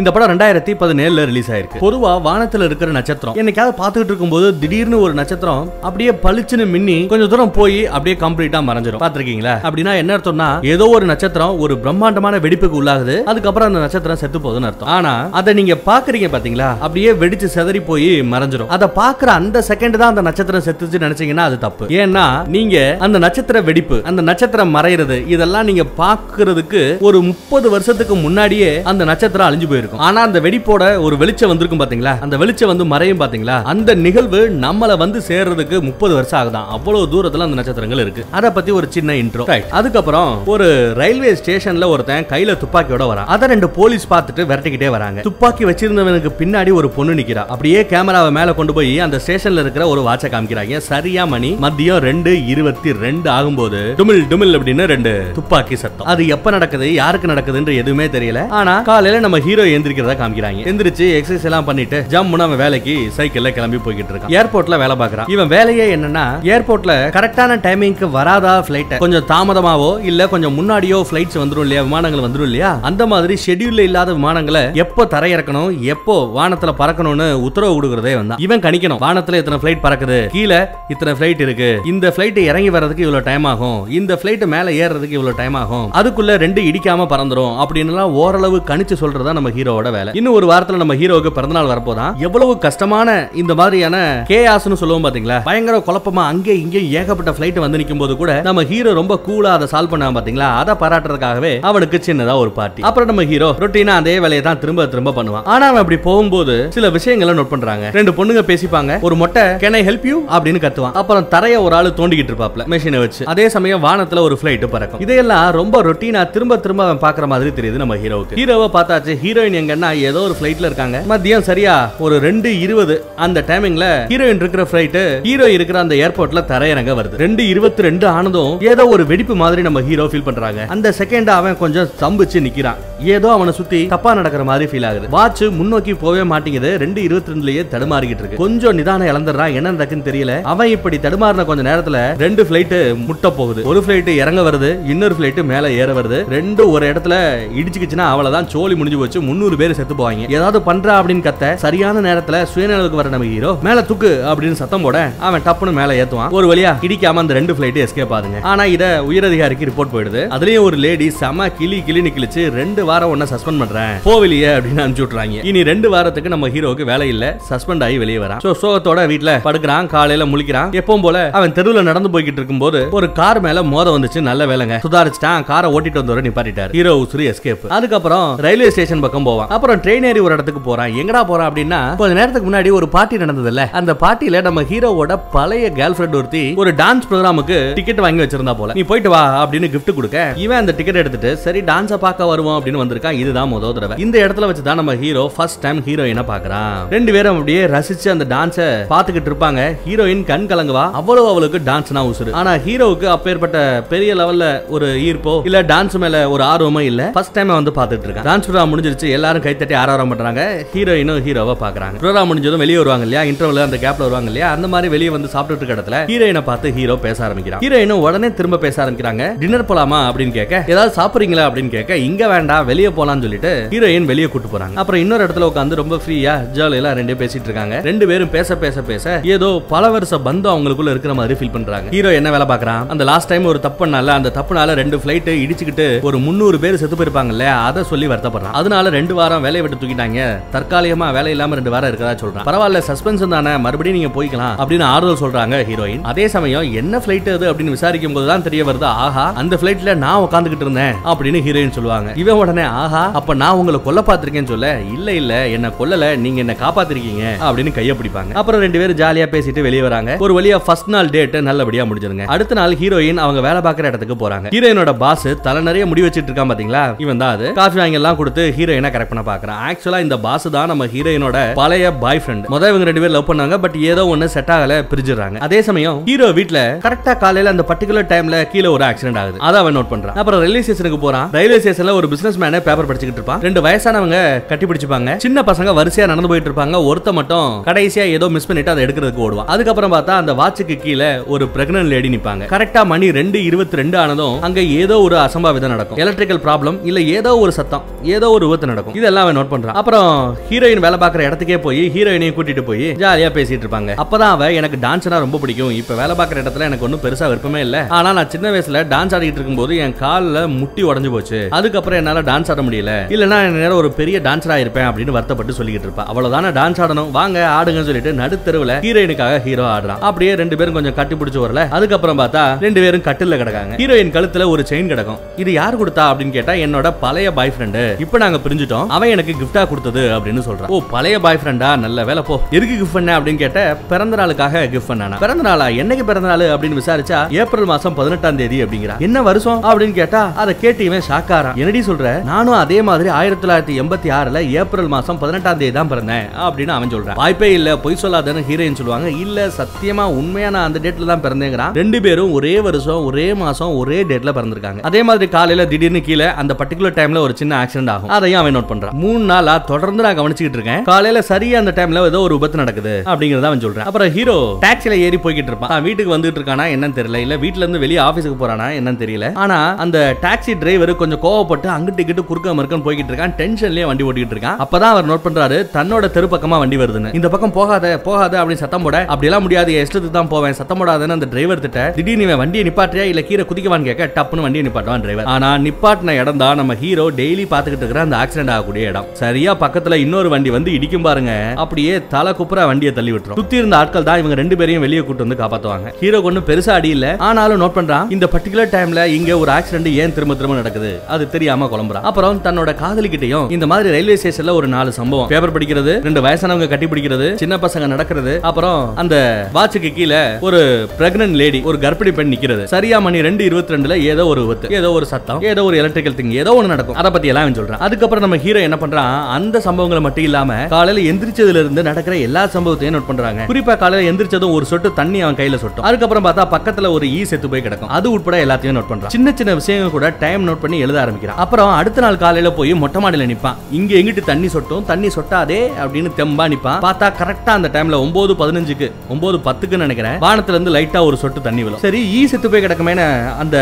இந்த படம் ரெண்டாயிரத்தி பதினேழுல ரிலீஸ் ஆயிருக்கு. பொதுவா வானத்துல இருக்கிற நட்சத்திரம். என்னைக்காவது பார்த்துக்கிட்டு இருக்கும்போது திடீர்னு ஒரு நட்சத்திரம் அப்படியே பளிச்சுன்னு மின்னி கொஞ்சம் தூரம் போய் அப்படியே கம்ப்ளீட்டா மறைஞ்சிரும். பாத்திருக்கீங்களா அப்படின்னா என்ன அர்த்தம்னா ஏதோ ஒரு நட்சத்திரம் ஒரு பிரம்மாண்டமான வெடிப்புக்கு உள்ளாகுது. அதுக்கப்புறம் அந்த நட்சத்திரம் செத்து போகுதுன்னு அர்த்தம். ஆனா அதை நீங்க பாக்குறீங்க பாத்தீங்களா அப்படியே வெடிச்சு செதறி போய் மறைஞ்சிரும். அதை பாக்குற அந்த செகண்ட் தான் அந்த நட்சத்திரம் செத்துச்சு நினைச்சீங்கன்னா அது தப்பு. ஏன்னா நீங்க அந்த நட்சத்திர வெடிப்பு அந்த நட்சத்திரம் மறையிறது இதெல்லாம் நீங்க பாக்குறதுக்கு ஒரு முப்பது வருஷத்துக்கு முன்னாடியே அந்த நட்சத்திரம் அழிஞ்சு போயிருக்கும். ஆனா அந்த வெடிப்போட ஒரு வெளிச்சம் வந்திருக்கும் பாத்தீங்களா? அந்த வெளிச்சம் வந்து மறையும் பாத்தீங்களா? அந்த நிகழ்வு நம்மள வந்து சேர்றதுக்கு முப்பது வருஷம் ஆகுதான். அவ்வளவு தூரத்துல அந்த நட்சத்திரங்கள் இருக்கு. அத பத்தி ஒரு சின்ன இன்ட்ரோ அதுக்கப்புறம் ஒரு ரயில்வே ஸ்டேஷன்ல ஒருத்தன் கையில துப்பாக்கியோட வரான். அத ரெண்டு போலீஸ் பார்த்துட்டு விரட்டிக்கிட்டே வராங்க. துப்பாக்கி வச்சிருந்தவனுக்கு பின்னாடி ஒரு பொண்ணு நிக்கிறா. அப்படியே கேமராவை மேல கொண்டு போய் அந்த ஸ்டேஷன்ல இருக்கிற ஒரு வாட்சை காமிக்கிறாங்க. சரியா மணி? மதியம் ரெண்டு இருபத்தி ரெண்டு ஆகும்போது டுமில் டுமில் அப்படின்னு ரெண்டு துப்பாக்கி சத்தம். அது எப்ப நடக்குது? யாருக்கு நடக்குதுன்ற எதுவுமே தெரியல. ஆனா காலையில நம்ம ஹீரோ எந்திரிக்கிறதா காமிக்கிறாங்க. எந்திரிச்சு எக்ஸசைஸ் எல்லாம் பண்ணிட்டு ஜம்முன்னு அவன் வேலைக்கு சைக்கிள்ல கிளம்பி போய்கிட்டு இருக்கான். ஏர்போர்ட்ல வேலை பாக்குறான் இவன் வேலையே என்னன்னா ஏர்போர்ட்ல கரெக்டான டைமிங்க்கு வராதா ஃபிளைட் கொஞ்சம் தாமதமாவோ இல்ல கொஞ்சம் முன்னாடியோ பிளைட்ஸ் வந்துரும் இல்லையா விமானங்கள் வந்துரும் இல்லையா? அந்த மாதிரி ஷெட்யூல் இல்லாத விமானங்களை எப்போ தரையிறக்கணும் எப்போ வானத்துல பறக்கணும்னு உத்தரவு கொடுக்கறதே வந்தா இவன் கணிக்கணும். வானத்துல இத்தனை ஃபிளைட் பறக்குது? கீழே இத்தனை ஃபிளைட் இருக்கு. இந்த பிளைட் இறங்கி வர்றதுக்கு இவ்வளவு டைம் ஆகும். இந்த ஃபிளைட் மேல ஏறதுக்கு இவ்வளவு டைம் ஆகும். அதுக்குள்ள ரெண்டு இடிக்காம பறந்துரும். அப்படின்னு ஓரளவு கணிச்சு சொல்றதா நம்ம ஹீரோவோட வேலை. இன்னும் ஒரு வாரத்துல நம்ம ஹீரோவுக்கு பிறந்தநாள் வரப்போதான் எவ்வளவு கஷ்டமான இந்த மாதிரியான கேஆஸ்னு சொல்லுவோம் பாத்தீங்களா? பயங்கர குழப்பமா அங்கே இங்கே ஏகப்பட்ட ஃபிளைட் வந்து நிக்கும் போது கூட நம்ம ஹீரோ ரொம்ப கூலா அதை சால்வ் பண்ணாம பாத்தீங்களா? அதை பாராட்டுறதுக்காகவே அவனுக்கு சின்னதா ஒரு பார்ட்டி அப்புறம் நம்ம ஹீரோ ரொட்டீனா அதே வேலையை தான் திரும்ப திரும்ப பண்ணுவான். ஆனா அவன் அப்படி போகும்போது சில விஷயங்களை நோட் பண்றாங்க. ரெண்டு பொண்ணுங்க பேசிப்பாங்க. ஒரு மொட்டை கேன் ஐ ஹெல்ப் யூ அப்படின்னு கத்துவான். அப்புறம் தரைய ஒரு ஆள் தோண்டிக்கிட்டு இருப்பாப்ல மெஷினை வச்சு. அதே சமயம் வானத்துல ஒரு ஃபிளைட் பறக்கும். இதையெல்லாம் ரொம்ப ரொட்டீனா திரும்ப திரும்ப அவன் பாக்குற மாதிரி தெரியுது நம்ம ஹீரோவுக்கு. ஹீரோவை பார்த்தாச்சு ஹீரோயின் எங்கன்னா ஏதோ ஒரு ஃபிளைட்ல இருக்காங்க. மதியம் சரியா ஒரு ரெண்டு இருபது அந்த டைமிங்ல ஹீரோயின் இருக்கிற ஃபிளைட் ஹீரோ இருக்கிற அந்த ஏர்போர்ட்ல தரையிறங்க வருது. ரெண்டு இருபத்தி ரெண்டு ஆனதும் ஏதோ ஒரு வெடிப்பு மாதிரி நம்ம ஹீரோ ஃபீல் பண்றாங்க. அந்த செகண்ட் அவன் கொஞ்சம் ஸ்தம்பிச்சு நிக்கிறான். ஏதோ அவனை சுத்தி தப்பா நடக்கிற மாதிரி ஃபீல் ஆகுது. வாட்ச் முன்னோக்கி போவே மாட்டேங்குது. ரெண்டு இருபத்தி ரெண்டுலயே தடுமாறிக்கிட்டு இருக்கு. கொஞ்சம் நிதானம் இழந்துடுறான். என்ன நடக்குன்னு தெரியல. அவன் இப்படி தடுமாறின கொஞ்ச நேரத்துல ரெண்டு பிளைட் முட்ட போகுது. ஒரு பிளைட் இறங்க வருது. இன்னொரு பிளைட் மேல ஏற வருது. ரெண்டு ஒரு இடத்துல இடிச்சுக்கிச்சுன்னா அவ்வளவுதான். சோழி முடிஞ்சு போச்சு. முந்நூறு பேர் செத்து போவாங்க. ஏதாவது பண்றா அப்படின்னு கத்த சரியான நேரத்துல சுயநலவுக்கு வர நம்ம ஹீரோ மேல துக்கு அப்படின்னு சத்தம் போட அவன் டப்புன்னு மேல ஏத்துவான். ஒரு வழியா இடிக்காம அந்த ரெண்டு பிளைட் எஸ்கேப் ஆகுதுங்க ஆனா இத உயரதிகாரிக்கு ரிப்போர்ட் போயிடுது. அதுலயும் ஒரு லேடி செம கிளி கிளின்னு கிழிச்சு ரெண்டு வாரம் ஒன்ன சஸ்பெண்ட் பண்றேன். போவிலியே அப்படின்னு அனுப்பிச்சு விட்டுறாங்க. இனி ரெண்டு வாரத்துக்கு நம்ம ஹீரோவுக்கு வேலை இல்ல. சஸ்பெண்ட் ஆகி வெளியே வரான். சோ சோகத்தோட வீட்டுல படுக்கிறான் காலையில முழிக்கிறான். எப்பவும் போல அவன் தெருவில் நடந்து போய்கிட்டு இருக்கும் போது ஒரு கார் மேல மோத வந்துச்சு. நல்ல வேலைங்க. சுதாரிச்சிட்டான். காரை ஓட்டிட்டு வந்தவரை நிப்பாட்டிட்டார். ஹீரோ உசுரி எஸ்கேப் அதுக்கப்புறம் ரயில்வே ஸ்டேஷன் பக்கம் போவான். அப்புறம் ட்ரெயின் ஏறி ஒரு இடத்துக்கு போறான். எங்கடா போறான் அப்படின்னா கொஞ்ச நேரத்துக்கு முன்னாடி ஒரு பார்ட்டி நடந்ததுல அந்த பார்ட்டியில நம்ம ஹீரோவோட பழைய கேர்ள் ஃபிரெண்ட் ஒருத்தி ஒரு டான்ஸ் ப்ரோக்ராமுக்கு டிக்கெட் வாங்கி வச்சிருந்தா போல. நீ போயிட்டு வா அப்படின்னு கிஃப்ட் கொடுக்க இவன் அந்த டிக்கெட் எடுத்துட்டு சரி டான்ஸ பார்க்க வருவோம் அப்படின்னு வந்திருக்கான். இதுதான் முதல் தடவை. இந்த இடத்துல வச்சு தான் நம்ம ஹீரோ ஃபர்ஸ்ட் டைம் ஹீரோயினை பாக்குறான் ரெண்டு பேரும் அப்படியே ரசிச்சு அந்த டான்ஸ பாத்துக்கிட்டு இருப்பாங்க. ஹீரோயின் கண் கலங்குவா. அவ்வளவு அவளுக்கு டான்ஸ்னா உசுறு. ஆனா ஹீரோவுக்கு அப்பேற்பட்ட பெரிய லெவல்ல ஒரு ஈர்ப்போ இல்ல டான்ஸ் மேல ஒரு ஆர்வமோ இல்ல ஃபர்ஸ்ட் டைம் வந்து பாத்துட்டு இருக்கான். டான்ஸ் ப்ரோக்ராம் முடிஞ்சிருச்சு எல்லாரும் கைத்தட்டி ஆராரம் பண்றாங்க. ஹீரோயினும் ஹீரோவை பாக்குறாங்க. ப்ரோக்ராம் முடிஞ்சதும் வெளியே வருவாங்க இல்லையா? இன்டர்வல் அந்த கேப்ல வருவாங்க இல்லையா? அந்த மாதிரி வெளியே வந்து சாப்பிட்டுட்டு இருக்க இடத்துல ஹீரோயினை பார்த்து ஹீரோ பேச ஆரம்பிக்கிறான். ஹீரோயினும் உடனே திரும்ப பேச ஆரம்பிக்கிறாங்க. டின்னர் போலாமா? அப்படின்னு கேட்க ஏதாவது சாப்பிடுறீங்களா? அப்படின்னு கேட்க இங்க வேண்டாம் வெளியே போலாம்னு சொல்லிட்டு ஹீரோயின் வெளியே கூட்டு போறாங்க. அப்புறம் இன்னொரு இடத்துல உட்காந்து ரொம்ப ஃப்ரீயா எல்லாம் ரெண்டே பேசிட்டு இருக்காங்க. ரெண்டு பேரும் பேச பேச பேச ஏதோ பல வருஷ பந்தம் அவங்களுக்குள்ள இருக்கிற மாதிரி ஃபீல் பண்றாங்க. ஹீரோ என்ன வேலை பாக்குறான்? அந்த லாஸ்ட் டைம் ஒரு தப்பு அந்த தப்புனால ரெண்டு ஃபிளைட் இடிச்சுக்கிட்டு ஒரு முந்நூறு பேர் செத்து போயிருப்பாங்கல்ல அதை சொல்லி வருத்தப்படுறான். அதனால ரெண்டு வாரம் வேலையை விட்டு தூக்கிட்டாங்க. தற்காலிகமா வேலை இல்லாம ரெண்டு வாரம் இருக்கிறதா சொல்றான். பரவாயில்ல சஸ்பென்ஷன் தானே மறுபடியும் நீங்க போய்க்கலாம் அப்படின்னு ஆறுதல் சொல்றாங்க ஹீரோயின் அதே சமயம் என்ன பிளைட் அது அப்படின்னு விசாரிக்கும் போது தான் தெரிய வருது ஆஹா அந்த பிளைட்ல நான் உட்காந்துக்கிட்டு இருந்தேன் அப்படின்னு ஹீரோயின் சொல்லுவாங்க. இவன் உடனே ஆஹா அப்ப நான் உங்களை கொல்ல பாத்திருக்கேன்னு சொல்ல இல்ல இல்ல என்ன கொல்லல நீங்க என்ன காப்பாத்திருக்கீங்க அப்படின்னு கைய பிடிப்பாங்க. அப்புறம் ரெண்டு பேரும் ஜாலியா பேசிட்டு வெளியே வராங்க. ஒரு வழியா ஃபர்ஸ்ட் நாள் டேட் நல்லபடியா முடிஞ்சிருங்க. அடுத்த நாள் ஹீரோயின் அவங்க வேலை பார்க்குற இடத்துக்கு போறாங்க. ஹீரோயினோட பாஸ் தலை நிறைய முடி வச்சிட்டு இருக்கான் பாத்தீங்களா? இவன் தான் அது. காஃபி வாங்கி எல்லாம் கொடுத்து ஹீரோயின் கரெக்ட் பண்ண பாக்குறேன். ஆக்சுவலா இந்த பாஸ் தான் நம்ம ஹீரோயினோட பழைய பாய் ஃப்ரெண்ட் முதல் இவங்க ரெண்டு பேரும் லவ் பண்ணாங்க பட் ஏதோ ஒண்ணு செட் ஆகல பிரிஞ்சிடறாங்க. அதே சமயம் ஹீரோ வீட்ல கரெக்டா காலையில அந்த பர்டிகுலர் டைம்ல கீழே ஒரு ஆக்சிடென்ட் ஆகுது. அதை அவன் நோட் பண்றான். அப்புறம் ரயில்வே ஸ்டேஷனுக்கு போறான். ரயில்வே ஸ்டேஷன்ல ஒரு பிசினஸ் மேனே பேப்பர் படிச்சுக்கிட்டு இருப்பான். ரெண்டு வயசானவங்க கட்டி பிடிச்சிப்பாங்க. சின்ன பசங்க வரிசையா நடந்து போயிட்டு இருப்பாங்க. ஒருத்த மட்டும் கடைசியா ஏதோ மிஸ் பண்ணிட்டு அதை எடுக்கிறதுக்கு ஓடுவான். அதுக்கப்புறம் பார்த்தா அந்த வாட்சுக்கு கீழே ஒரு பிரெக்னன்ட் லேடி நிப்பாங்க. கரெக்டா மணி ரெண்டு இருபத்தி ரெண்டு ஆனதும் அங்க ஏதோ ஒரு அசம்பாவிதம் நடக்கும். எலக்ட்ரிக்கல் ப்ராப்ளம் இல்ல ஏதோ ஒரு சத்தம் ஏதோ ஒரு விபத்து நடக்கும். இதெல்லாம் அவன் நோட் பண்றான். அப்புறம் ஹீரோயின் வேலை பார்க்குற இடத்துக்கே போய் ஹீரோயினையும் கூட்டிட்டு போய் ஜாலியா பேசிட்டு இருப்பாங்க. அப்பதான் அவ எனக்கு டான்ஸ்னா ரொம்ப பிடிக்கும். இப்ப வேலை பார்க்குற இடத்துல எனக்கு ஒன்றும் பெருசா விருப்பமே இல்ல. ஆனா நான் சின்ன வயசுல டான்ஸ் ஆடிட்டு இருக்கும்போது என் காலில் முட்டி உடஞ்சு போச்சு. அதுக்கப்புறம் என்னால டான்ஸ் ஆட முடியல. இல்லனா நேரம் ஒரு பெரிய டான்ஸரா இருப்பேன் அப்படின்னு வருத்தப்பட்டு சொல்லிட்டு இருப்பா. அவ்வளவுதான டான்ஸ் ஆடணும். வாங்க ஆடுங்கன்னு சொல்லிட்டு நடுத்தருவுல ஹீரோயினுக்காக ஹீரோ ஆடுறான். அப்படியே ரெண்டு பேரும் கொஞ்சம் கட்டி பிடிச்சி வரல. அதுக்கப்புறம் பார்த்தா ரெண்டு பேரும் கட்டில கிடக்காங்க. ஹீரோயின் கழுத்துல ஒரு செயின் கிடக்கும். இது யார் கொடுத்தா அப்படின்னு கேட்டா என்னோட பழைய பாய் ஃப்ரெண்டு இப்போ நாங்க பிரிஞ்சு பிரிஞ்சுட்டோம். அவன் எனக்கு கிஃப்டா கொடுத்தது அப்படின்னு சொல்றான். ஓ பழைய பாய் ஃப்ரெண்டா நல்ல வேலை போ. எதுக்கு கிஃப்ட் பண்ண அப்படின்னு கேட்ட பிறந்த நாளுக்காக கிஃப்ட் பண்ணானா. பிறந்த நாளா? என்னைக்கு பிறந்த நாள்? அப்படின்னு விசாரிச்சா ஏப்ரல் மாசம் பதினெட்டாம் தேதி அப்படிங்கிறா என்ன வருஷம்? அப்படின்னு கேட்டா அதை கேட்டு இவன் ஷாக்காரான் என்னடி சொல்ற? நானும் அதே மாதிரி ஆயிரத்தி தொள்ளாயிரத்தி எண்பத்தி ஆறுல ஏப்ரல் மாசம் பதினெட்டாம் தேதி தான் பிறந்தேன் அப்படின்னு அவன் சொல்றான். வாய்ப்பே இல்ல பொய் சொல்லாதன்னு ஹீரோயின் சொல்லுவாங்க. இல்ல சத்தியமா உண்மையா நான் அந்த டேட்ல தான் பிறந்தேங்கிறான். ரெண்டு பேரும் ஒரே வருஷம் ஒரே மாசம் ஒரே டேட்ல பிறந்திருக்காங்க. அதே மாதிரி காலையில திடீர்னு கீழே அந்த பர்டிகுலர் டைம்ல ஒரு சின்ன ஆக்சிடென்ட் ஆகும். அதையும் அவன் நோட் பண்றான் மூணு நாளா தொடர்ந்து நான் கவனிச்சுக்கிட்டு இருக்கேன். காலையில சரியா அந்த டைம்ல ஏதோ ஒரு விபத்து நடக்குது அப்படிங்கறத அவன் சொல்றான். அப்புறம் ஹீரோ டாக்ஸில ஏறி போய்கிட்டு இருப்பான். அவன் வீட்டுக்கு வந்துட்டு இருக்கானா என்னன்னு தெரியல. இல்ல வீட்ல இருந்து வெளியே ஆபீஸுக்கு போறானா என்னன்னு தெரியல. ஆனா அந்த டாக்ஸி டிரைவர் கொஞ்சம் கோவப்பட்டு அங்கிட்டு இங்கிட்டு குறுக்க மறுக்கன்னு போய்கிட்டு இருக்கான். டென்ஷன்லயே வண்டி ஓட்டிட்டு இருக்கான். அப்பதான் அவர் நோட் பண்றாரு தன்னோட தெரு பக்கமா வண்டி வருதுன்னு. இந்த பக்கம் போகாத போகாத அப்படின்னு சத்தம் போட. அப்படியெல்லாம் முடியாது. என் இஷ்டத்துக்கு தான் போவேன். சத்தம் போடாதன்னு அந்த டிரைவர் திட்ட. திடீர்னு இவன் வண்டியை நிப்பாட்டியா? இல்ல கீரை குதிக்கவான்னு கேட்க டப்புன்னு வண்டியை நிப்பாட்டுவான் டிரைவர் ஆனா நிப்பாட்டின இடம் தான் நம்ம ஹீரோ டெய்லி பாத்துக்கிட்டு இருக்கிற அந்த ஆக்சிடென்ட் ஆகக்கூடிய இடம். சரியா? பக்கத்துல இன்னொரு வண்டி வந்து இடிக்கும் பாருங்க. அப்படியே தலை குப்புற வண்டியை தள்ளி விட்டுரும். சுத்தி இருந்த ஆட்கள் தான் இவங்க ரெண்டு பேரையும் வெளியே கூட்டு வந்து காப்பாத்துவாங்க. ஹீரோ ஒன்னும் பெருசா அடி இல்ல. ஆனாலும் நோட் பண்றான் இந்த பர்டிகுலர் டைம்ல இங்க ஒரு ஆக்சிடென்ட் ஏன் திரும்ப திரும்ப நடக்குது? அது தெரியாம குழம்புறான். அப்புறம் தன்னோட காதலிக்கிட்டையும் இந்த மாதிரி ரயில்வே ஸ்டேஷன்ல ஒரு நாலு சம்பவம். பேப்பர் படிக்கிறது ரெண்டு வயசானவங்க கட்டி பிடிக்கிறது சின்ன பசங்க நடக்கிறது. அப்புறம் அந்த வாட்சுக்கு கீழே ஒரு பிரெக்னன்ட் லேடி ஒரு கர்ப்பிணி பெண் நிக்கிறது. சரியா? மணி ரெண்டு இருபத்தி ரெண்டுல ஏதோ ஒரு விபத்து ஏதோ ஒரு சத்தம் ஏதோ ஒரு எலக்ட்ரிக்கல் திங் ஏதோ ஒன்று நடக்கும். அதை பத்தி எல்லாம் சொல்றேன். அதுக்கப்புறம் நம்ம ஹீரோ என்ன பண்றான்? அந்த சம்பவங்களை மட்டும் இல்லாம காலையில எந்திரிச்சதுல இருந்து நடக்கிற எல்லா சம்பவத்தையும் நோட் பண்றாங்க. குறிப்பா காலையில எந்திரிச்சதும் ஒரு சொட்டு தண்ணி அவன் கையில சொட்டும். அதுக்கப்புறம் பார்த்தா பக்கத்துல ஒரு ஈ செத்து போய் கிடக்கும். அது உட்பட எல்லாத்தையும் நோட் பண்றான். சின்ன சின்ன விஷயங்கள் கூட டைம் நோட் பண்ணி எழுத ஆரம்பிக்கிறான். அப்புறம் அடுத்த நாள் காலையில போய் மொட்டை மாடியில நிப்பான். இங்க எங்கிட்டு தண்ணி சொட்டும்? தண்ணி சொட்டாதே அப்படின்னு தெம்பா நிப்பான். பார்த்தா கரெக்டா அந்த டைம்ல ஒன்பது பதினஞ்சுக்கு ஒன்பது பத்துக்குன்னு நினைக்கிறேன். வானத்துல இருந்து லைட்டா ஒரு சொட்டு தண்ணி விழும். சரி ஈ செத்து போய் கிடக்குமேனு அந்த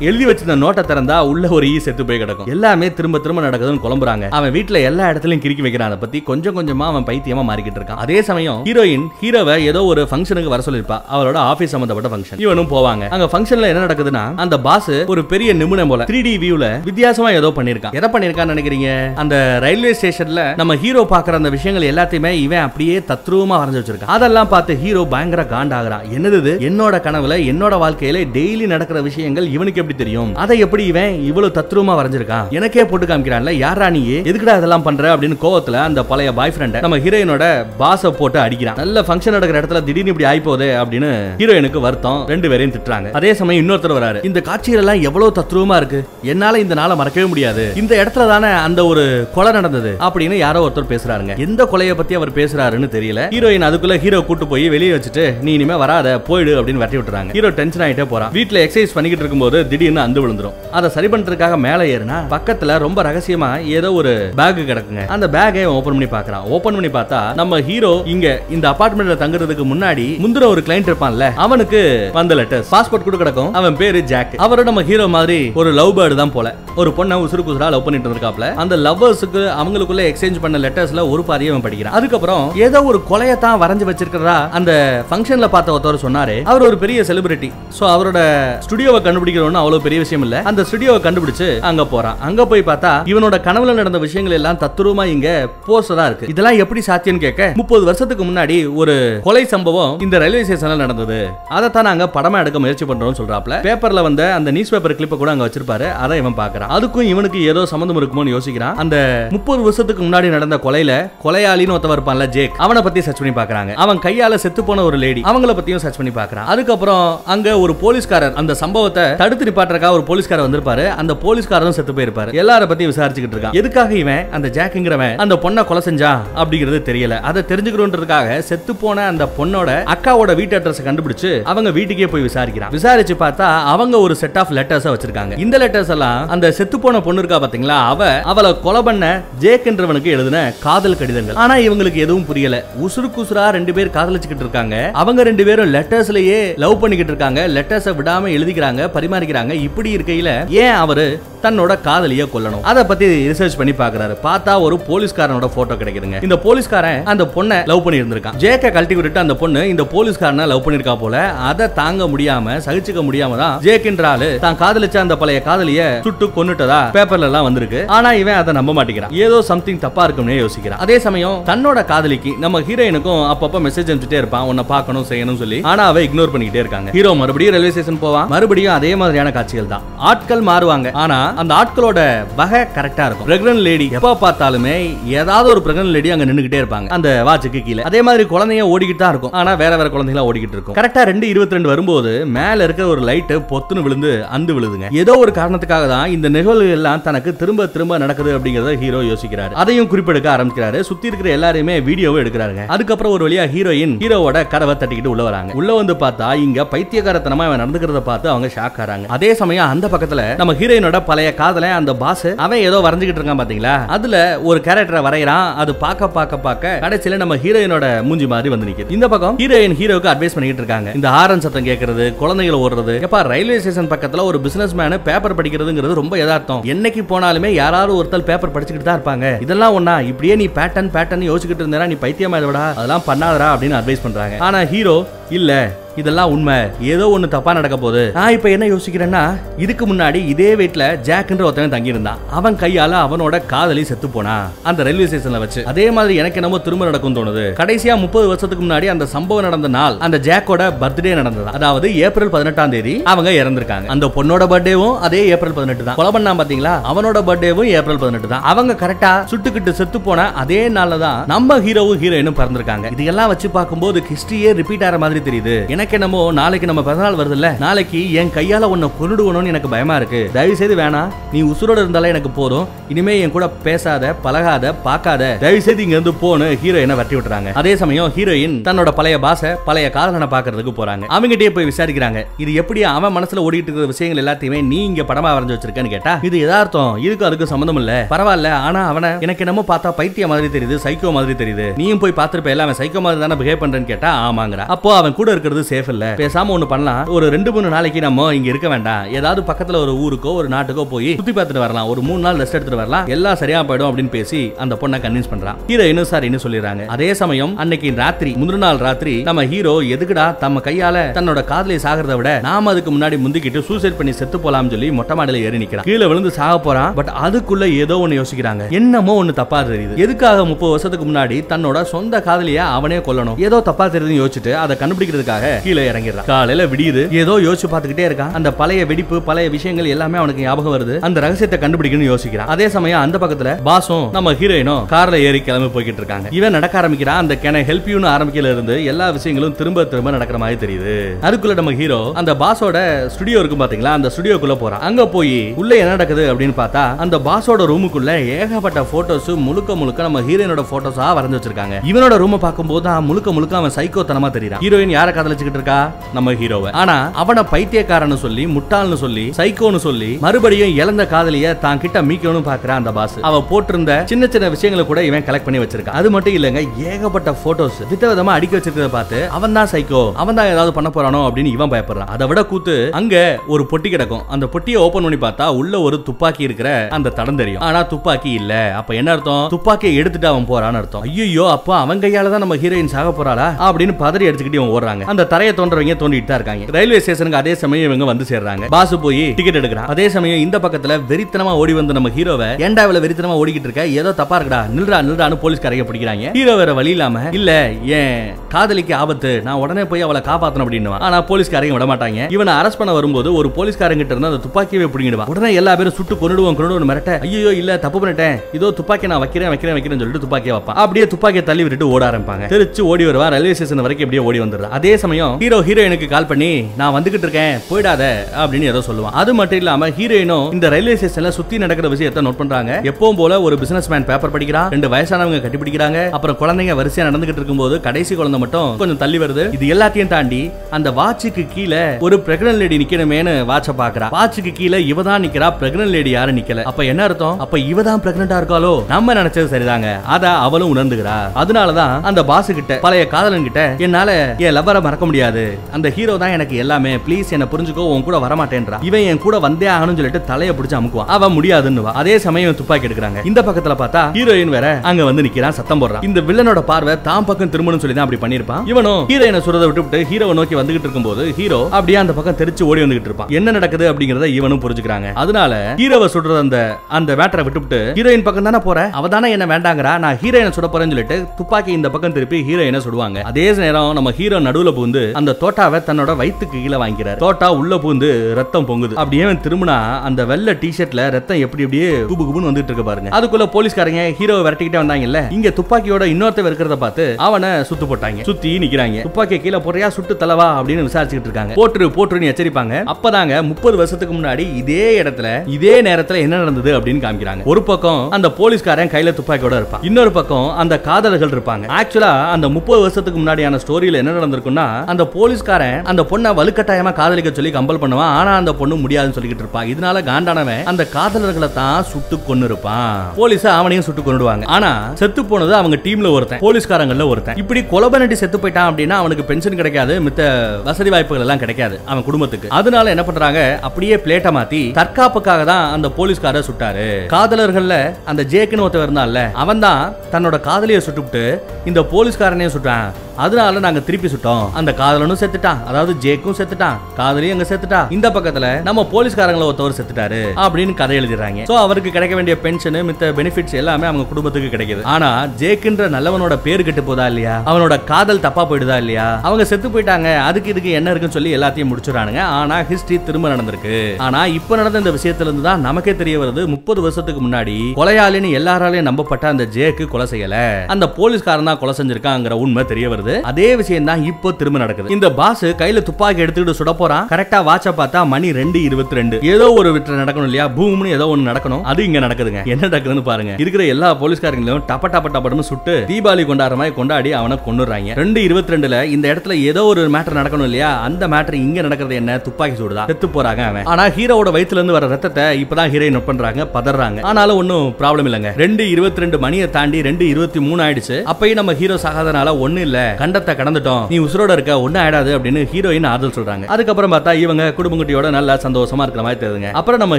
எழுதி வச்சிருந்த நோட்டை திறந்தா உள்ள ஒரு ஈ செத்து போய் கிடக்கும். எல்லாமே திரும்ப திரும்ப நடக்குதுன்னு குழம்புறாங்க அவன் வீட்டுல எல்லா இடத்துலயும் கிறுக்கி வைக்கிறான். அதை பத்தி கொஞ்சம் கொஞ்சமா அவன் பைத்தியமா மாறிக்கிட்டு இருக்கான். அதே சமயம் ஹீரோயின் ஹீரோவை ஏதோ ஒரு ஃபங்க்ஷனுக்கு வர சொல்லிருப்பா அவளோட ஆபீஸ் சம்பந்தப்பட்ட ஃபங்க்ஷன் இவனும் போவாங்க. அங்க ஃபங்க்ஷன்ல என்ன நடக்குதுன்னா அந்த பாஸ் ஒரு பெரிய நிபுணம் போல த்ரீ டி வியூல வித்தியாசமா ஏதோ பண்ணிருக்கான் எதை பண்ணிருக்கான்னு நினைக்கிறீங்க? அந்த ரயில்வே ஸ்டேஷன்ல நம்ம ஹீரோ பாக்குற அந்த விஷயங்கள் எல்லாத்தையுமே இவன் அப்படியே தத்ரூபமா வரைஞ்சு வச்சிருக்கான். அதெல்லாம் பார்த்து ஹீரோ பயங்கர காண்டாகிறான். என்னது என்னோட கனவுல என்னோட வாழ்க்கையில டெய்லி நடக்கிற விஷயங்கள் இவனுக்கு எப்படி தெரியும்? அதை எப்படி இவன் இவ்வளவு தத்ரூபமா வரைஞ்சிருக்கான்? எனக்கே போட்டு காமிக்கிறான்ல யாரா நீ எதுக்குடா இதெல்லாம் பண்ற அப்படின்னு கோவத்துல அந்த பழைய பாய் ஃப்ரெண்ட நம்ம ஹீரோயினோட பாச போட்டு அடிக்கிறான். நல்ல ஃபங்க்ஷன் நடக்கிற இடத்துல திடீர்னு இப்படி ஆயி போகுது அப்படின்னு ஹீரோயினுக்கு வருத்தம். ரெண்டு பேரையும் திட்டுறாங்க. அதே சமயம் இன்னொருத்தர் வராரு. இந்த காட்சிகள் எல்லாம் எவ்வளவு தத்ரூபமா இருக்கு? என்னால இந்த நாளை மறக்கவே முடியாது. இந்த இடத்துல தானே அந்த ஒரு கொலை நடந்தது அப்படின்னு யாரோ ஒருத்தர் பேசுறாருங்க. எந்த கொலையை பத்தி அவர் பேசுறாருன்னு தெரியல. ஹீரோயின் அதுக்குள்ள ஹீரோ கூட்டு போய் வெளியே வச்சுட்டு நீ இனிமே வராத போயிடு அப்படின்னு வெட்டி விட்டுறாங்க. ஹீரோ டென்ஷன் ஆயிட்டே போறான். வீட்டுல எக்ஸசைஸ் பண்ணிக்கிட்டு இருக்கும்போது திடீர்னு அந்து விழுந்துரும். அதை சரி பண்றதுக்காக மேலே ஏறினா பக்கத்துல ரொம்ப ரகசியமா ஏதோ ஒரு பேக் கிடக்குங்க. அந்த பேக்கை ஓபன் பண்ணி பாக்குறான் ஓபன் பண்ணி பார்த்தா நம்ம ஹீரோ இங்க இந்த அபார்ட்மெண்ட்ல தங்குறதுக்கு முன்னாடி முந்திர ஒரு கிளைண்ட் இருப்பான்ல அவனுக்கு வந்த லெட்டர்ஸ் பாஸ்போர்ட் கூட கிடக்கும். அவன் பேரு ஜாக் அவரோட நம்ம ஹீரோ மாதிரி ஒரு லவ் பேர்டு தான் போல. ஒரு பொண்ணை உசுறு குசுரா லவ் பண்ணிட்டு இருக்காப்ல அந்த லவ்வர்ஸுக்கு அவங்களுக்குள்ள எக்ஸ்சேஞ்ச் பண்ண லெட்டர்ஸ்ல ஒரு பாதியை அவன் படிக்கிறான். அதுக்கப்புறம் ஏதோ ஒரு கொலையை தான் வரைஞ்சு வச்சிருக்கிறதா அந்த ஃபங்க்ஷன்ல பார்த்த ஒருத்தர் சொன்னாரு. அவர் ஒரு பெரிய செலிபிரிட்டி சோ அவரோட ஸ்டுடியோவை கண்டுபிடிக்கிறோம்னு அவ்வளவு பெரிய விஷயம் இல்ல. அந்த ஸ்டுடியோவை கண்டுபிடிச்சு அங்க போறான். அங்க போய் பார்த்தா இவனோட கனவுல நடந்த விஷயங்கள் எல்லாம் தத்துரூமா இங்க போஸ்டரா இருக்கு. இதெல்லாம் எப்படி சாத்தியம் கேட்க முப்பது வருஷத்துக்கு முன்னாடி ஒரு கொலை சம்பவம் இந்த ரயில்வே ஸ்டேஷன்ல நடந்தது. அதைத்தான் நாங்க படமா எடுக்க முயற்சி பண்றோம் சொல்றாப்ல. பேப்பர்ல வந்த அந்த நியூஸ் பேப்பர் கிளிப்பை கூட அங்க வச்சிருப்பாரு. அதை இவன் பாக்குறான் அதுக்கும் இவனுக்கு ஏதோ சம்மந்தம் இருக்குமோன்னு யோசிக்கிறான். அந்த முப்பது வருஷத்துக்கு முன்னாடி நடந்த கொலையில கொலையாளின்னு ஒருத்தவர் இருப்பான்ல ஜேக் அவனை பத்தி சர்ச் பண்ணி பாக்குறாங்க அவன் கையால செத்து போன ஒரு லேடி அவங்கள பத்தியும் சர்ச் பண்ணி பாக்குறான் அதுக்கப்புறம் அங்க ஒரு போலீஸ்காரர் அந்த சம்பவத்தை தடுத்து நிப்பாட்டுறக்கா ஒரு போலீஸ்காரர் வந்திருப்பாரு. அந்த போலீஸ்காரரும் செத்து போயிருப்பாரு. எல்லார பத்தி விசாரிச்சுக்கிட்டு இருக்கான். எதுக்காக இவன் அந்த ஜாக்குங்கிறவன் அந்த பொண்ணை கொலை செஞ்சா அப்படிங்கிறது தெரியல. அதை தெரிஞ்சுக்கணுன்றதுக்காக செத்து போன அந்த பொண்ணோட அக்காவோட வீட்டு அட்ரஸ் கண்டுபிடிச்சு அவங்க வீட்டுக்கே போய் விசாரிக்கிறான். விசாரிச்சு பார்த்தா அவங்க ஒரு செட் ஆஃப் லெட்டர்ஸ் வச்சிருக்காங்க. இந்த லெட்டர்ஸ் எல்லாம் அந்த செத்து போன பொண்ணு இருக்கா பாத்தீங்களா அவ அவளை கொலை பண்ண ஜேக்ன்றவனுக்கு எழுதின காதல் கடிதங்கள். ஆனா இவங்களுக்கு எதுவும் புரியல. உசுறு குசுரா ரெண்டு பேர் காதலிச்சுக்கிட்டு இருக்காங்க. அவங்க ரெண்டு பேரும் லெட்டர்ஸ்லயே லவ் பண்ணிக்கிட்டு இருக்காங்க. லெட்டர்ஸை விடாம எழுதிக்கிறாங்க பரிமாறிக்கிறாங்க. இப்படி இருக்கையில ஏன் அவரு தன்னோட காதலிய கொல்லணும்? அதை பத்தி ரிசர்ச் ரிசர்ச் பண்ணி பாக்குறாரு பார்த்தா ஒரு போலீஸ்காரனோட போட்டோ கிடைக்குதுங்க. இந்த போலீஸ்காரன் அந்த பொண்ணை லவ் பண்ணி இருந்திருக்கான் ஜேக்க கழட்டி விட்டுட்டு அந்த பொண்ணு இந்த போலீஸ்காரனை லவ் பண்ணிருக்கா போல. அதை தாங்க முடியாம சகிச்சுக்க முடியாம தான் ஜேக்கின்ற ஆளு தான் காதலிச்ச அந்த பழைய காதலிய சுட்டு கொன்னுட்டதா பேப்பர்ல எல்லாம் வந்திருக்கு. ஆனா இவன் அதை நம்ப மாட்டேங்கிறான். ஏதோ சம்திங் தப்பா இருக்கும்னு யோசிக்கிறான். அதே சமயம் தன்னோட காதலிக்கு நம்ம ஹீரோயினுக்கும் அப்பப்ப மெசேஜ் அனுப்பிச்சுட்டே இருப்பான். உன்னை பார்க்கணும் செய்யணும் சொல்லி. ஆனா அவ இக்னோர் பண்ணிக்கிட்டே இருக்காங்க. ஹீரோ மறுபடியும் ரயில்வே ஸ்டேஷன் போவான். மறுபடியும் அதே மாதிரியான காட்சிகள் தான். ஆட்கள் மாறுவாங்க. ஆனா அந்த ஆட்களோட வகை கரெக்டா இருக்கும். பிரெக்னன்ட் லேடி எப்ப பார்த்தாலுமே ஏதாவது ஒரு பிரெக்னன்ட் லேடி அங்க நின்னுகிட்டே இருப்பாங்க. அந்த வாட்சுக்கு கீழே. அதே மாதிரி குழந்தைங்க ஓடிக்கிட்டு தான் இருக்கும். ஆனா வேற வேற குழந்தைங்களா ஓடிக்கிட்டு இருக்கும். கரெக்டா ரெண்டு இருபத்தி ரெண்டு வரும்போது மேல இருக்கிற ஒரு லைட் பொத்துன்னு விழுந்து அந்து விழுதுங்க. ஏதோ ஒரு காரணத்துக்காக தான் இந்த நிகழ்வு எல்லாம் தனக்கு திரும்ப திரும்ப நடக்குது அப்படிங்கறத ஹீரோ யோசிக்கிறாரு. அதையும் குறிப்பெடுக்க ஆரம்பிக்கிறாரு. சுத்தி இருக்கிற எல்லாருமே வீடியோவை எடுக்கிறாருங்க. அதுக்கப்புறம் ஒரு வழியா ஹீரோயின் ஹீரோவோட கதவை தட்டிக்கிட்டு உள்ள வராங்க. உள்ள வந்து பார்த்தா இங்க பைத்தியகாரத்தனமா அவன் நடந்துக்கிறத பார்த்து அவங்க ஷாக் ஆறாங்க. அதே சமயம் அந்த பக்கத்துல நம்ம ஹீரோயினோட பழைய காதல அந்த பாஸ் அவன் ஏதோ வரைஞ்சுக்கிட்டு இருக்கான் பாத்தீங்களா? அதுல ஒரு கேரக்டரை வரையறான். அது பார்க்க பார்க்க பார்க்க கடைசியில நம்ம ஹீரோயினோட மூஞ்சி மாதிரி வந்து நிக்குது. இந்த பக்கம் ஹீரோயின் ஹீரோக்கு அட்வைஸ் பண்ணிட்டு இருக்காங்க. இந்த ஆரன் சத்தம் கேட்கறது குழந்தைகள் ஓடுறது. எப்பா ரயில்வே ஸ்டேஷன் பக்கத்துல ஒரு பிசினஸ் மேன் பேப்பர் படிக்கிறதுங்கிறது ரொம்ப யதார்த்தம். என்னைக்கு போனாலுமே யாராவது ஒருத்தர் பேப்பர் படிச்சுக்கிட்டு தான் இருப்பாங்க. இதெல்லாம் ஒண்ணா இப்படியே நீ பேட்டன் பேட்டன் யோசிச்சுக்கிட்டு இருந்தா நீ பைத்தியமா இதோட அதெல்லாம் பண்ணாதடா அப்படின்னு அட்வைஸ் பண்றாங்க. ஆனா ஹீரோ இல்ல. இதெல்லாம் உண்மை. ஏதோ ஒண்ணு தப்பா நடக்க போகுது. நான் இப்ப என்ன யோசிக்கிறேன்னா இதுக்கு முன்னாடி இதே வீட்ல ஜாக்ன்ற ஒருத்தன் தங்கி இருந்தான் அவன் கையால அவனோட காதலி செத்து போனா. அந்த ரயில்வே ஸ்டேஷன்ல வச்சு. அதே மாதிரி எனக்கு என்னமோ திரும்ப நடக்கும் தோணுது. கடைசியா முப்பது வருஷத்துக்கு முன்னாடி அந்த சம்பவம் நடந்த நாள் அந்த ஜாக்கோட பர்த்டே நடந்தது. அதாவது ஏப்ரல் பதினெட்டாம் தேதி அவங்க இறந்திருக்காங்க. அந்த பொண்ணோட பர்த்டேவும் அதே ஏப்ரல் பதினெட்டு தான். கொலை பண்ணா பாத்தீங்களா? அவனோட பர்த்டேவும் ஏப்ரல் பதினெட்டு தான். அவங்க கரெக்டா சுட்டுக்கிட்டு செத்து போன அதே நாள்ல தான் நம்ம ஹீரோவும் ஹீரோயினும் பிறந்திருக்காங்க. இதெல்லாம் வச்சு பார்க்கும்போது ஹிஸ்டரியே ரிப்பீட் ஆற மாதிரி தெரியுது. எனக்கு என்னமோ நாளைக்கு நம்ம பிறந்தநாள் வருதுல்ல? நாளைக்கு என் கையால உன்னை கொண்டுடுவணும்னு எனக்கு பயமா இருக்கு. தயவு செய்து வேணாம். நீ உசுரோட இருந்தாலே எனக்கு போதும். இனிமே என் கூட பேசாத பழகாத பார்க்காத. தயவு செய்து இங்க இருந்து போன்னு ஹீரோயினை வட்டி விட்டுறாங்க. அதே சமயம் ஹீரோயின் தன்னோட பழைய பாச பழைய காதலனை பாக்குறதுக்கு போறாங்க. அவங்ககிட்டயே போய் விசாரிக்கிறாங்க. இது எப்படி அவன் மனசுல ஓடிட்டு இருக்கிற விஷயங்கள் எல்லாத்தையுமே நீ இங்க படமா வரைஞ்சு வச்சிருக்கேன்னு கேட்டா இது எதார்த்தம் இதுக்கு அதுக்கு சம்மந்தம் இல்ல. பரவாயில்ல. ஆனா அவனை எனக்கு என்னமோ பார்த்தா பைத்திய மாதிரி தெரியுது சைக்கோ மாதிரி தெரியுது. நீயும் போய் பார்த்திருப்ப அவன் சைக்கோ மாதிரி தானே பிஹேவ் பண்றேன்னு கேட்டா ஆமாங்கிற. அப்போ அவன் கூட இருக்கிறது சேஃப் இல்ல. பேசாம ஒண்ணு பண்ணலாம். ஒரு ரெண்டு மூணு நாளைக்கு நம்ம இங்க இருக்க வேண்டாம். ஏதாவது பக்கத்துல ஒரு ஊருக்கோ ஒரு நாட்டுக்கோ போய் சுத்தி பார்த்துட்டு வரலாம். ஒரு மூணு நாள் ரெஸ்ட் எடுத்துட்டு வரலாம். எல்லாம் சரியா போயிடும் அப்படின்னு பேசி அந்த பொண்ணை கன்வின்ஸ் பண்றான். ஹீரோ இன்னும் சார் சொல்லிடுறாங்க. அதே சமயம் அன்னைக்கு ராத்திரி முந்தின நாள் ராத்திரி நம்ம ஹீரோ எதுக்குடா தம்ம கையால தன்னோட காதலை சாகிறத விட நாம அதுக்கு முன்னாடி முந்திக்கிட்டு சூசைட் பண்ணி செத்து போலாம்னு சொல்லி மொட்டை மாடியில ஏறி நிக்கிறான். கீழே விழுந்து சாக போறான். பட் அதுக்குள்ள ஏதோ ஒண்ணு யோசிக்கிறாங்க. என்னமோ ஒண்ணு தப்பா தெரியுது. எதுக்காக முப்பது வருஷத்துக்கு முன்னாடி தன்னோட சொந்த காதலிய அவனே கொல்லணும்? ஏதோ தப்பா தெரியுதுன்னு யோசிச்சுட்டு அதை கண்டுபிடிக்கிறதுக்காக கீழே இறங்கிடுறான் காலையில விடியுது. ஏதோ யோசிச்சு பார்த்துக்கிட்டே இருக்கான். அந்த பழைய வெடிப்பு பழைய விஷயங்கள் எல்லாமே அவனுக்கு ஞாபகம் வருது. அந்த ரகசியத்தை கண்டுபிடிக்கணும்னு யோசிக்கிறான். அதே சமயம் அந்த பக்கத்துல பாசும் நம்ம ஹீரோயினும் கார்ல ஏறி கிளம்பி போய்கிட்டு இருக்காங்க. இவன் நடக்க ஆரம்பிக்கிறான். அந்த கேன ஹெல்ப் யூன்னு ஆரம்பிக்கல இருந்து எல்லா விஷயங்களும் திரும்ப திரும்ப நடக்கிற மாதிரி தெரியுது. அதுக்குள்ள நம்ம ஹீரோ அந்த பாஸோட ஸ்டுடியோ இருக்கும் பாத்தீங்களா? அந்த ஸ்டுடியோக்குள்ள போறான். அங்க போய் உள்ள என்ன நடக்குது? அப்படின்னு பார்த்தா அந்த பாஸோட ரூமுக்குள்ள ஏகப்பட்ட போட்டோஸ் முழுக்க முழுக்க நம்ம ஹீரோயினோட போட்டோஸா வரைஞ்சு வச்சிருக்காங்க. இவனோட ரூமை பார்க்கும்போது போது முழுக்க முழுக்க அவன் சைக்கோத்தனமா தெரியுறான். ஹீரோயின் யாரை காதலிச்சுக்கிட்டு இருக்கா நம்ம ஹீரோவை. ஆனா அவனை பைத்தியக்காரன்னு சொல்லி முட்டாள்னு சொல்லி சைக்கோன்னு சொல்லி மறுபடியும் இழந்த காதலிய தான் கிட்ட மீக்கணும்னு பாக்குறான் அந்த பாஸ் அவ போட்டிருந்த சின்ன சின்ன விஷயங்களை கூட இவன் கலெக்ட் பண்ணி வச்சிருக்கான் அது மட்டும் இல்லங்க ஏகப்பட்ட போட்டோஸ் விதவிதமா அடுக்கி வச்சிருக்கிறத பார்த்து அவன் தான் சைக்கோ அவன் தான் ஏதாவது பண்ண போறானோ? அப்படின்னு இவன் பயப்படுறான். அதை விட கூத்து அங்க ஒரு பொட்டி கிடக்கும். அந்த பொட்டியை ஓபன் பண்ணி பார்த்தா உள்ள ஒரு துப்பாக்கி இருக்கிற அந்த தடம் தெரியும். ஆனா துப்பாக்கி இல்ல. அப்ப என்ன அர்த்தம்? துப்பாக்கியை எடுத்துட்டு அவன் போறான்னு அர்த்தம். ஐயோ அப்ப அவன் கையால தான் நம்ம ஹீரோயின் சாக போறாளா? அப்படின்னு பதறி அடிச்சுக்கிட்டு இவன் ஓடுறாங்க. அந்த தரையை தோன்றவங்க தோண்டிட்டு தான் இருக்காங்க. ரயில்வே ஸ்டேஷனுக்கு அதே சமயம் இவங்க வந்து சேர்றாங்க. பாசு போய் டிக்கெட் எடுக்கிறான். அதே சமயம் இந்த பக்கத்துல வெறித்தனமா ஓடி வந்த நம்ம ஹீரோவை ஏன்டா இவ்வளவு வெறித்தனமா ஓடிக்கிட்டு இருக்க? ஏதோ தப்பா இருக்கடா. நில்றா நில்றான்னு போலீஸ்காரங்க பிடிக்கிறாங்க. ஹீரோ வேற வழி இல்லாம இல்ல ஏன் காதலிக்கு ஆபத்து. நான் உடனே போய் அவளை காப்பாத்தணும் அப்படின்னு ஆனா போலீஸ்காரங்க விட மாட்டாங்க. இவனை அரெஸ்ட் பண்ண வரும்போது ஒரு போலீஸ்காரங்க கிட்ட இருந்து அந்த துப்பாக்கியவே பிடிங்கிடுவா. உடனே எல்லா பேரும் சுட்டு கொண்டுடுவோம் கொண்டுடுவோம் மிரட்ட ஐயோ இல்ல தப்பு பண்ணிட்டேன். இதோ துப்பாக்கி நான் வைக்கிறேன் வைக்கிறேன் வைக்கிறேன் சொல்லிட்டு துப்பாக்கியை வைப்பான். அப்படியே துப்பாக்கியை தள்ளி விட்டுட்டு ஓட ஆரம்பிப்பாங்க. தெரிச்சு ஓடி வருவா. ரயில்வே ஸ்டேஷன் வரைக்கும் எப்படியே ஓடி வந்துடுறா. அதே சமயம் ஹீரோ ஹீரோயினுக்கு கால் பண்ணி நான் வந்துகிட்டு இருக்கேன் போயிடாத அப்படின்னு ஏதோ சொல்லுவான். அது மட்டும் இல்லாம ஹீரோயினும் இந்த ரயில்வே ஸ்டேஷன்ல சுத்தி நடக்கிற விஷயத்தை நோட் பண்றாங்க. எப்பவும் போல ஒரு பிசினஸ் மேன் பேப்பர் படிக்கிறான் ரெண்டு வயசானவங்க கட்டி பிடிக்கிறாங்க அப்புறம் குழந்தைங்க வரிசையா நடந்துகிட்டு இருக்கும்போது கடைசி குழந்தை மட்டும் கொஞ்சம் தள்ளி வருது. இது எல்லாத்தையும் தாண்டி அந்த வாட்சுக்கு கீழே ஒரு பிரெக்னன்ட் லேடி நிக்கணுமேனு வாட்ச பாக்குறா. வாட்சுக்கு கீழே இவ தான் நிக்கிறா பிரெக்னன்ட் லேடி யாரும் நிக்கல. அப்ப என்ன அர்த்தம்? அப்ப இவ தான் பிரெக்னண்டா இருக்காளோ? நம்ம நினைச்சது சரிதாங்க. அத அவளும் உணர்ந்துகிறா. அதனாலதான் அந்த பாசு கிட்ட பழைய காதலன் கிட்ட என்னால என் லவ்வரை மறக்க முடியும் முடியாது. அந்த ஹீரோ தான் எனக்கு எல்லாமே. ப்ளீஸ் என்ன புரிஞ்சுக்கோ உன் கூட வரமாட்டேன்றா. இவன் என் கூட வந்தே ஆகணும்னு சொல்லிட்டு தலைய பிடிச்சு அமுக்குவான். அவன் முடியாதுன்னு அதே சமயம் துப்பாக்கி எடுக்கிறாங்க. இந்த பக்கத்துல பார்த்தா ஹீரோயின் வேற அங்க வந்து நிக்கிறான் சத்தம் போடுறான். இந்த வில்லனோட பார்வை தான் பக்கம் திரும்பணும் சொல்லி தான் அப்படி பண்ணிருப்பான் இவனும் ஹீரோயினை சுரத விட்டுவிட்டு ஹீரோவை நோக்கி வந்துகிட்டு இருக்கும்போது ஹீரோ அப்படியே அந்த பக்கம் தெரிச்சு ஓடி வந்துகிட்டு இருப்பான். என்ன நடக்குது அப்படிங்கறத இவனும் புரிஞ்சுக்கிறாங்க. அதனால ஹீரோவை சுடுற அந்த அந்த வேட்டரை விட்டுவிட்டு ஹீரோயின் பக்கம் தானே போற? அவ தானே என்ன வேண்டாங்கிறா? நான் ஹீரோயினை சுட போறேன்னு சொல்லிட்டு துப்பாக்கி இந்த பக்கம் திருப்பி ஹீரோயினை சுடுவாங்க. அதே நேரம் நம்ம ஹீரோ நடுவுல புகுந்து அந்த தோட்டாவை தன்னோட வயிற்றுக்கு கீழே வாங்கிக்கிறார். தோட்டா உள்ள பூந்து ரத்தம் பொங்குது. அப்படியே திரும்பினா அந்த வெள்ளை டிஷர்ட்ல ரத்தம் எப்படி அப்படியே குபு குபுன்னு வந்துட்டு இருக்கு பாருங்க. அதுக்குள்ள போலீஸ்காரங்க ஹீரோ விரட்டிக்கிட்டே வந்தாங்கல்ல? இங்க துப்பாக்கியோட இன்னொருத்தவ இருக்கிறத பார்த்து அவனை சுத்து போட்டாங்க. சுத்தி நிக்கிறாங்க. துப்பாக்கியை கீழே போறியா சுட்டு தலவா அப்படின்னு விசாரிச்சுட்டு இருக்காங்க. போட்டுரு போட்டுருன்னு எச்சரிப்பாங்க. அப்பதாங்க முப்பது வருஷத்துக்கு முன்னாடி இதே இடத்துல இதே நேரத்துல என்ன நடந்தது அப்படின்னு காமிக்கிறாங்க. ஒரு பக்கம் அந்த போலீஸ்காரன் கையில துப்பாக்கியோட இருப்பான். இன்னொரு பக்கம் அந்த காதலர்கள் இருப்பாங்க. ஆக்சுவலா அந்த முப்பது வருஷத்துக்கு முன்னாடியான ஸ்டோரியில என்ன நடந்திருக்குன்னா அந்த போலீஸ்காரன் அந்த பொண்ணை வலுக்கட்டாயமா காதலிக்க சொல்லி கம்பல் பண்ணுவான். ஆனா அந்த பொண்ணு முடியாதுன்னு சொல்லிக்கிட்டு இருப்பான் இதனால காண்டானவன் அந்த காதலர்களை தான் சுட்டு கொன்னு இருப்பான் போலீஸ் அவனையும் சுட்டு கொண்டுடுவாங்க ஆனா செத்து போனது அவங்க டீம்ல ஒருத்தன் போலீஸ்காரங்கள்ல ஒருத்தன். இப்படி கொலை பண்ணிட்டு செத்து போயிட்டான் அப்படின்னா அவனுக்கு பென்ஷன் கிடைக்காது மித்த வசதி வாய்ப்புகள் எல்லாம் கிடைக்காது அவன் குடும்பத்துக்கு. அதனால என்ன பண்றாங்க? அப்படியே பிளேட்டை மாத்தி தற்காப்புக்காக தான் அந்த போலீஸ்கார சுட்டாரு. காதலர்கள்ல அந்த ஜேக்குன்னு ஒருத்தவர் இருந்தான்ல அவன் தான் தன்னோட காதலியை சுட்டுவிட்டு இந்த போலீஸ்காரனையும் சுட்டான். அதனால நாங்க திருப்பி சுட்டோம். அந்த காதலனும் செத்துட்டான். அதாவது ஜேக்கும் செத்துட்டான். காதலியும் அங்க செத்துட்டா இந்த பக்கத்துல நம்ம போலீஸ்காரங்கள ஒருத்தவர் செத்துட்டாரு அப்படின்னு கதை எழுதிடுறாங்க. சோ அவருக்கு கிடைக்க வேண்டிய பென்ஷன் மித்த பெனிஃபிட்ஸ் எல்லாமே அவங்க குடும்பத்துக்கு கிடைக்குது. ஆனா ஜேக்குன்ற நல்லவனோட பேரு கெட்டு போதா இல்லையா? அவனோட காதல் தப்பா போயிடுதா இல்லையா? அவங்க செத்து போயிட்டாங்க. அதுக்கு இதுக்கு என்ன இருக்குன்னு சொல்லி எல்லாத்தையும் முடிச்சுறானுங்க ஆனா ஹிஸ்டரி திரும்ப நடந்திருக்கு. ஆனா இப்ப நடந்த இந்த விஷயத்துல இருந்து தான் நமக்கே தெரிய வருது. முப்பது வருஷத்துக்கு முன்னாடி கொலையாளின்னு எல்லாராலையும் நம்பப்பட்ட அந்த ஜேக்கு கொலை செய்யல. அந்த போலீஸ்காரன் தான் கொலை செஞ்சிருக்காங்கிற உண்மை தெரிய வருது. அதே விஷயம் தான் இப்போ திரும்ப நடக்குது. நடக்குது. இந்த பாஸ் கையில துப்பாக்கி எடுத்துக்கிட்டு சுட போறான். கரெக்டா வாட்ச பார்த்தா மணி ரெண்டு இருபத்தி ரெண்டு ஏதோ ஒரு விட்டு நடக்கணும் இல்லையா? பூம்னு ஏதோ ஒண்ணு நடக்கணும். அது இங்க நடக்குதுங்க. என்ன நடக்குதுன்னு பாருங்க. இருக்கிற எல்லா போலீஸ்காரங்களையும் டப்ப டப்ப டப்பன்னு சுட்டு தீபாவளி கொண்டாடுற மாதிரி கொண்டாடி அவனை கொண்டுறாங்க ரெண்டு இருபத்தி ரெண்டுல இந்த இடத்துல ஏதோ ஒரு மேட்டர் நடக்கணும் இல்லையா? அந்த மேட்டர் இங்க நடக்கிறது என்ன? துப்பாக்கி சூடுதான் செத்து போறாங்க அவன். ஆனா ஹீரோவோட வயித்துல இருந்து வர ரத்தத்தை இப்பதான் ஹீரோயின் பண்றாங்க பதறாங்க. ஆனாலும் ஒன்னும் ப்ராப்ளம் இல்லங்க. ரெண்டு இருபத்தி ரெண்டு மணியை தாண்டி ரெண்டு இருபத்தி மூணு ஆயிடுச்சு. அப்பயும் நம்ம ஹீரோ சாகாதனால ஒண்ணு இல்ல. கண்டத்தை கடந்துட்டோம். நீ உசுரோட இருக்க ஒன்றும் ஆயிடாது அப்படின்னு ஹீரோயின் ஆறுதல் சொல்றாங்க. அதுக்கப்புறம் பார்த்தா இவங்க குடும்பங்குட்டியோட நல்லா சந்தோஷமா இருக்கிற மாதிரி தெரியுதுங்க. அப்புறம் நம்ம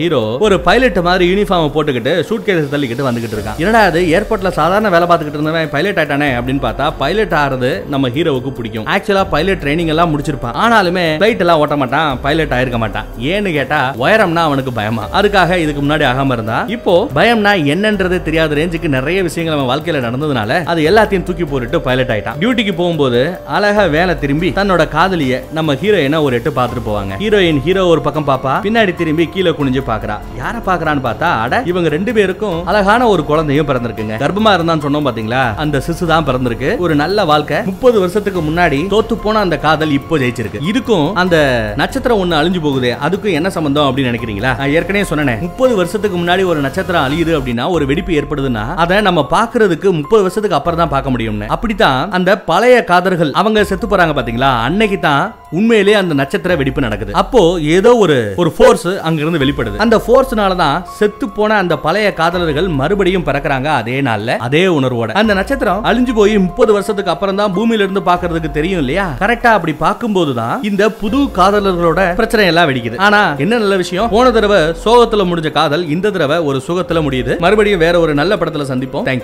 ஹீரோ ஒரு பைலட் மாதிரி யூனிஃபார்ம் போட்டுக்கிட்டு சூட் கேஸ் தள்ளிக்கிட்டு வந்துகிட்டு இருக்கான். என்னடா அது ஏர்போர்ட்ல சாதாரண வேலை பார்த்துக்கிட்டு இருந்தவன் பைலட் ஆயிட்டானே அப்படின்னு பார்த்தா பைலட் ஆறது நம்ம ஹீரோவுக்கு பிடிக்கும். ஆக்சுவலா பைலட் ட்ரைனிங் எல்லாம் முடிச்சிருப்பான். ஆனாலுமே பிளைட் எல்லாம் ஓட்ட மாட்டான் பைலட் ஆயிருக்க மாட்டான். ஏன்னு கேட்டா உயரம்னா அவனுக்கு பயமா. அதுக்காக இதுக்கு முன்னாடி ஆகாம இருந்தா இப்போ பயம்னா என்னன்றது தெரியாத ரேஞ்சுக்கு நிறைய விஷயங்கள் அவன் வாழ்க்கையில நடந்ததுனால அது எல்லாத்தையும் தூக்கி போட்டுட்டு பைலட் ஆயிட்டான். டியூட்டிக்கு போகும்போது அழகா வேலை திரும்பி தன்னோட காதலிய நம்ம ஹீரோயினை ஒரு எட்டு பார்த்துட்டு போவாங்க. ஹீரோயின் ஹீரோ ஒரு பக்கம் பாப்பா பின்னாடி திரும்பி கீழே குனிஞ்சு பாக்குறா. யார பாக்குறான்னு பார்த்தா அட இவங்க ரெண்டு பேருக்கும் அழகான ஒரு குழந்தையும் பிறந்திருக்குங்க. கர்ப்பமா இருந்தான்னு சொன்னோம் பாத்தீங்களா? அந்த சிசு தான் பிறந்திருக்கு. ஒரு நல்ல வாழ்க்கை. முப்பது வருஷத்துக்கு முன்னாடி தோத்து போன அந்த காதல் இப்போ ஜெயிச்சிருக்கு. இதுக்கும் அந்த நட்சத்திரம் ஒண்ணு அழிஞ்சு போகுது அதுக்கும் என்ன சம்பந்தம் அப்படின்னு நினைக்கிறீங்களா? ஏற்கனவே சொன்னேன் முப்பது வருஷத்துக்கு முன்னாடி ஒரு நட்சத்திரம் அழியுது அப்படின்னா ஒரு வெடிப்பு ஏற்படுதுன்னா அதை நம்ம பாக்குறதுக்கு முப்பது வருஷத்துக்கு அப்புறம் தான் பார்க்க முடியும்னு. அப்படித்தான் அந்த பழைய காதர்கள் அவங்க செத்து போறாங்க பாத்தீங்களா? அன்னைக்கு தான் உண்மையிலேயே அந்த நட்சத்திர வெடிப்பு நடக்குது. அப்போ ஏதோ ஒரு ஒரு ஃபோர்ஸ் அங்கிருந்து வெளிப்படுது. அந்த ஃபோர்ஸ்னால தான் செத்து போன அந்த பழைய காதலர்கள் மறுபடியும் பிறக்கறாங்க அதே நாள்ல அதே உணர்வோட. அந்த நட்சத்திரம் அழிஞ்சு போய் முப்பது வருஷத்துக்கு அப்புறம் தான் பூமியில இருந்து பாக்குறதுக்கு தெரியும் இல்லையா? கரெக்டா அப்படி பார்க்கும்போது தான் இந்த புது காதலர்களோட பிரச்சனை எல்லாம் வெடிக்குது. ஆனா என்ன நல்ல விஷயம்? போன தடவை சோகத்துல முடிஞ்ச காதல் இந்த தடவை ஒரு சுகத்துல முடியுது. மறுபடியும் வேற ஒரு நல்ல படத்துல சந்திப்போம். தேங்க்யூ